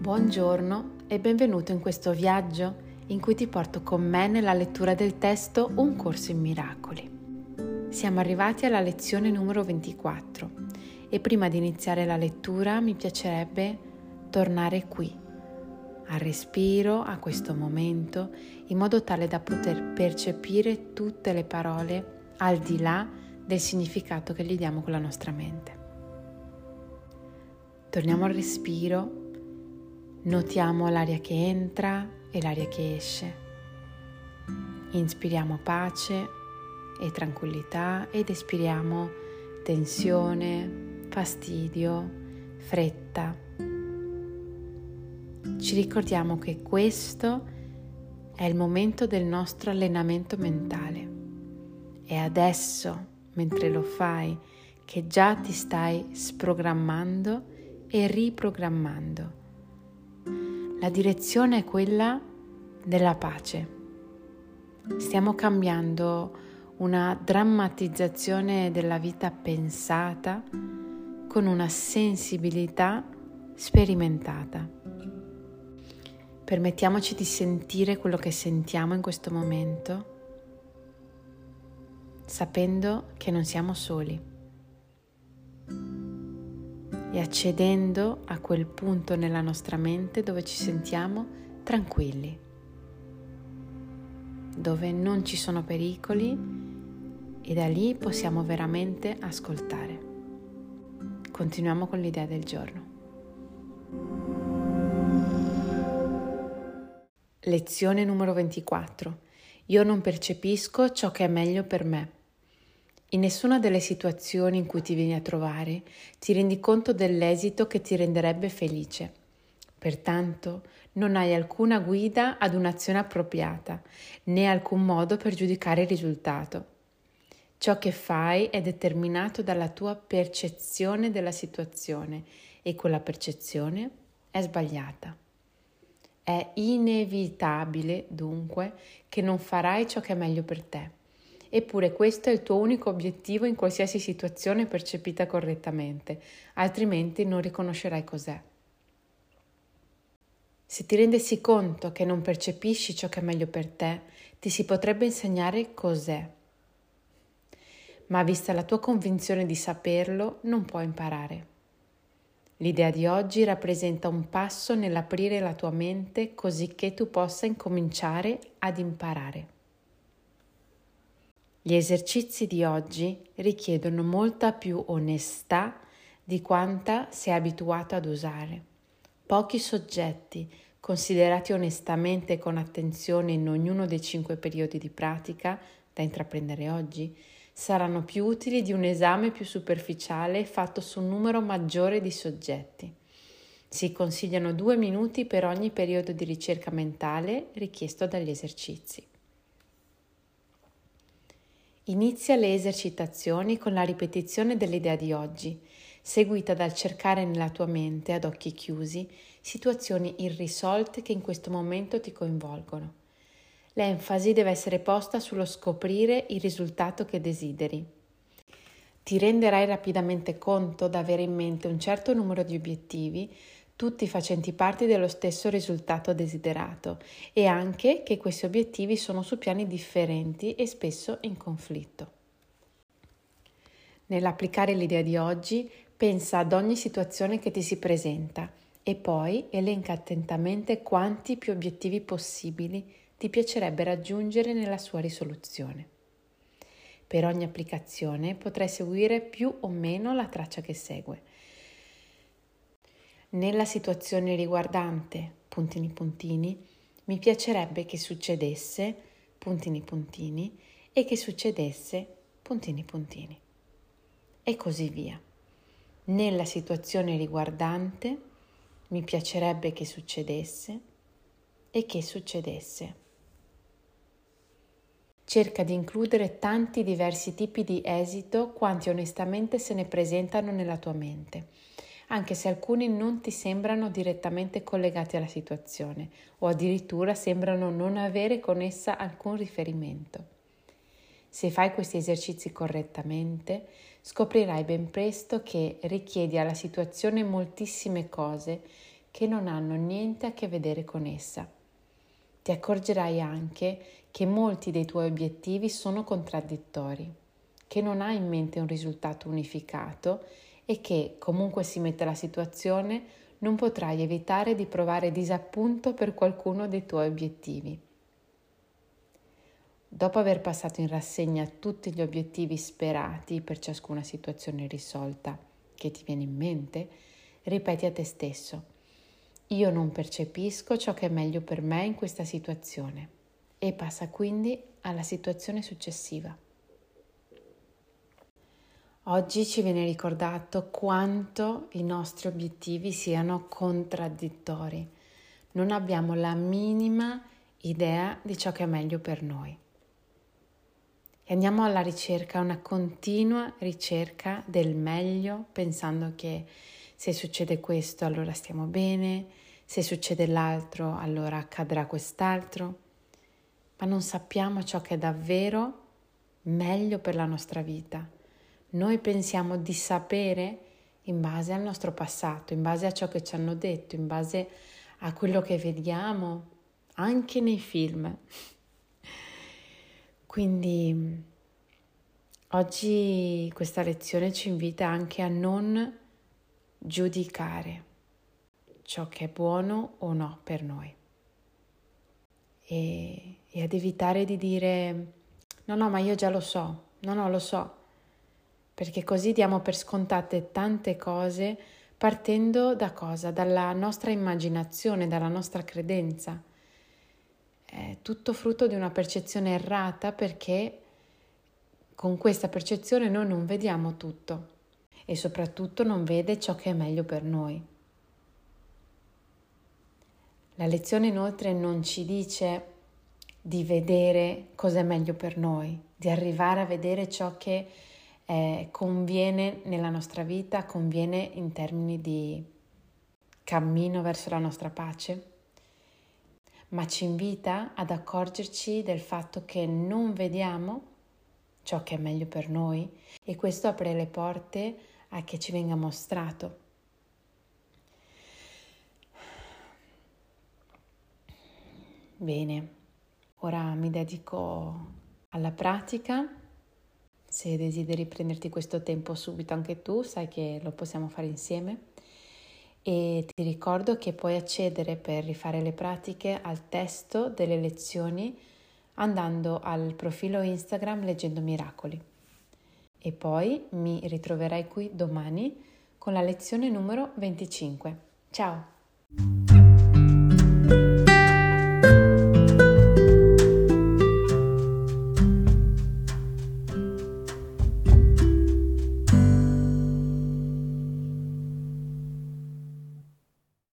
Buongiorno e benvenuto in questo viaggio in cui ti porto con me nella lettura del testo Un corso in miracoli. Siamo arrivati alla lezione numero 24 e prima di iniziare la lettura mi piacerebbe tornare qui, al respiro, a questo momento, in modo tale da poter percepire tutte le parole al di là del significato che gli diamo con la nostra mente. Torniamo al respiro, notiamo l'aria che entra e l'aria che esce. Inspiriamo pace e tranquillità ed espiriamo tensione, fastidio, fretta. Ci ricordiamo che questo è il momento del nostro allenamento mentale. È adesso, mentre lo fai, che già ti stai sprogrammando e riprogrammando. La direzione è quella della pace. Stiamo cambiando una drammatizzazione della vita pensata con una sensibilità sperimentata. Permettiamoci di sentire quello che sentiamo in questo momento, sapendo che non siamo soli e accedendo a quel punto nella nostra mente dove ci sentiamo tranquilli, dove non ci sono pericoli e da lì possiamo veramente ascoltare. Continuiamo con l'idea del giorno. Lezione numero 24. Io non percepisco ciò che è meglio per me. In nessuna delle situazioni in cui ti vieni a trovare ti rendi conto dell'esito che ti renderebbe felice. Pertanto non hai alcuna guida ad un'azione appropriata, né alcun modo per giudicare il risultato. Ciò che fai è determinato dalla tua percezione della situazione e quella percezione è sbagliata. È inevitabile, dunque, che non farai ciò che è meglio per te Eppure questo è il tuo unico obiettivo in qualsiasi situazione percepita correttamente, altrimenti non riconoscerai cos'è. Se ti rendessi conto che non percepisci ciò che è meglio per te, ti si potrebbe insegnare cos'è. Ma vista la tua convinzione di saperlo, non puoi imparare. L'idea di oggi rappresenta un passo nell'aprire la tua mente così che tu possa incominciare ad imparare. Gli esercizi di oggi richiedono molta più onestà di quanta sei abituato ad usare. Pochi soggetti, considerati onestamente e con attenzione in ognuno dei cinque periodi di pratica da intraprendere oggi, saranno più utili di un esame più superficiale fatto su un numero maggiore di soggetti. Si consigliano due minuti per ogni periodo di ricerca mentale richiesto dagli esercizi. Inizia le esercitazioni con la ripetizione dell'idea di oggi, seguita dal cercare nella tua mente, ad occhi chiusi, situazioni irrisolte che in questo momento ti coinvolgono. L'enfasi deve essere posta sullo scoprire il risultato che desideri. Ti renderai rapidamente conto d'avere in mente un certo numero di obiettivi tutti facenti parte dello stesso risultato desiderato e anche che questi obiettivi sono su piani differenti e spesso in conflitto. Nell'applicare l'idea di oggi, pensa ad ogni situazione che ti si presenta e poi elenca attentamente quanti più obiettivi possibili ti piacerebbe raggiungere nella sua risoluzione. Per ogni applicazione potrai seguire più o meno la traccia che segue nella situazione riguardante puntini puntini, mi piacerebbe che succedesse puntini puntini e che succedesse puntini puntini. E così via. Nella situazione riguardante mi piacerebbe che succedesse e che succedesse. Cerca di includere tanti diversi tipi di esito quanti onestamente se ne presentano nella tua mente anche se alcuni non ti sembrano direttamente collegati alla situazione o addirittura sembrano non avere con essa alcun riferimento. Se fai questi esercizi correttamente, scoprirai ben presto che richiedi alla situazione moltissime cose che non hanno niente a che vedere con essa. Ti accorgerai anche che molti dei tuoi obiettivi sono contraddittori, che non hai in mente un risultato unificato e che, comunque si mette la situazione, non potrai evitare di provare disappunto per qualcuno dei tuoi obiettivi. Dopo aver passato in rassegna tutti gli obiettivi sperati per ciascuna situazione risolta che ti viene in mente, ripeti a te stesso, io non percepisco ciò che è meglio per me in questa situazione e passa quindi alla situazione successiva. Oggi ci viene ricordato quanto i nostri obiettivi siano contraddittori. Non abbiamo la minima idea di ciò che è meglio per noi. E andiamo alla ricerca, una continua ricerca del meglio, pensando che se succede questo allora stiamo bene, se succede l'altro allora accadrà quest'altro, ma non sappiamo ciò che è davvero meglio per la nostra vita noi pensiamo di sapere in base al nostro passato, in base a ciò che ci hanno detto, in base a quello che vediamo anche nei film. Quindi oggi questa lezione ci invita anche a non giudicare ciò che è buono o no per noi e, e ad evitare di dire no no ma io già lo so, no no lo so, perché così diamo per scontate tante cose partendo da cosa? Dalla nostra immaginazione, dalla nostra credenza. È tutto frutto di una percezione errata perché con questa percezione noi non vediamo tutto e soprattutto non vede ciò che è meglio per noi. La lezione inoltre non ci dice di vedere cosa è meglio per noi, di arrivare a vedere ciò che eh, conviene nella nostra vita, conviene in termini di cammino verso la nostra pace, ma ci invita ad accorgerci del fatto che non vediamo ciò che è meglio per noi e questo apre le porte a che ci venga mostrato. Bene, ora mi dedico alla pratica se desideri prenderti questo tempo subito anche tu, sai che lo possiamo fare insieme. E ti ricordo che puoi accedere per rifare le pratiche al testo delle lezioni andando al profilo Instagram Leggendo Miracoli. E poi mi ritroverai qui domani con la lezione numero 25. Ciao!